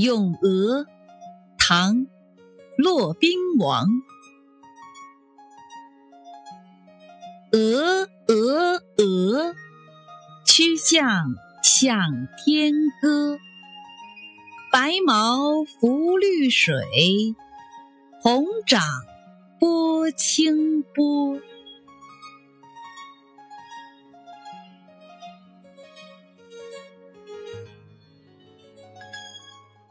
咏鹅唐骆宾王。鹅鹅鹅曲项向天歌。白毛浮绿水红掌拨清波。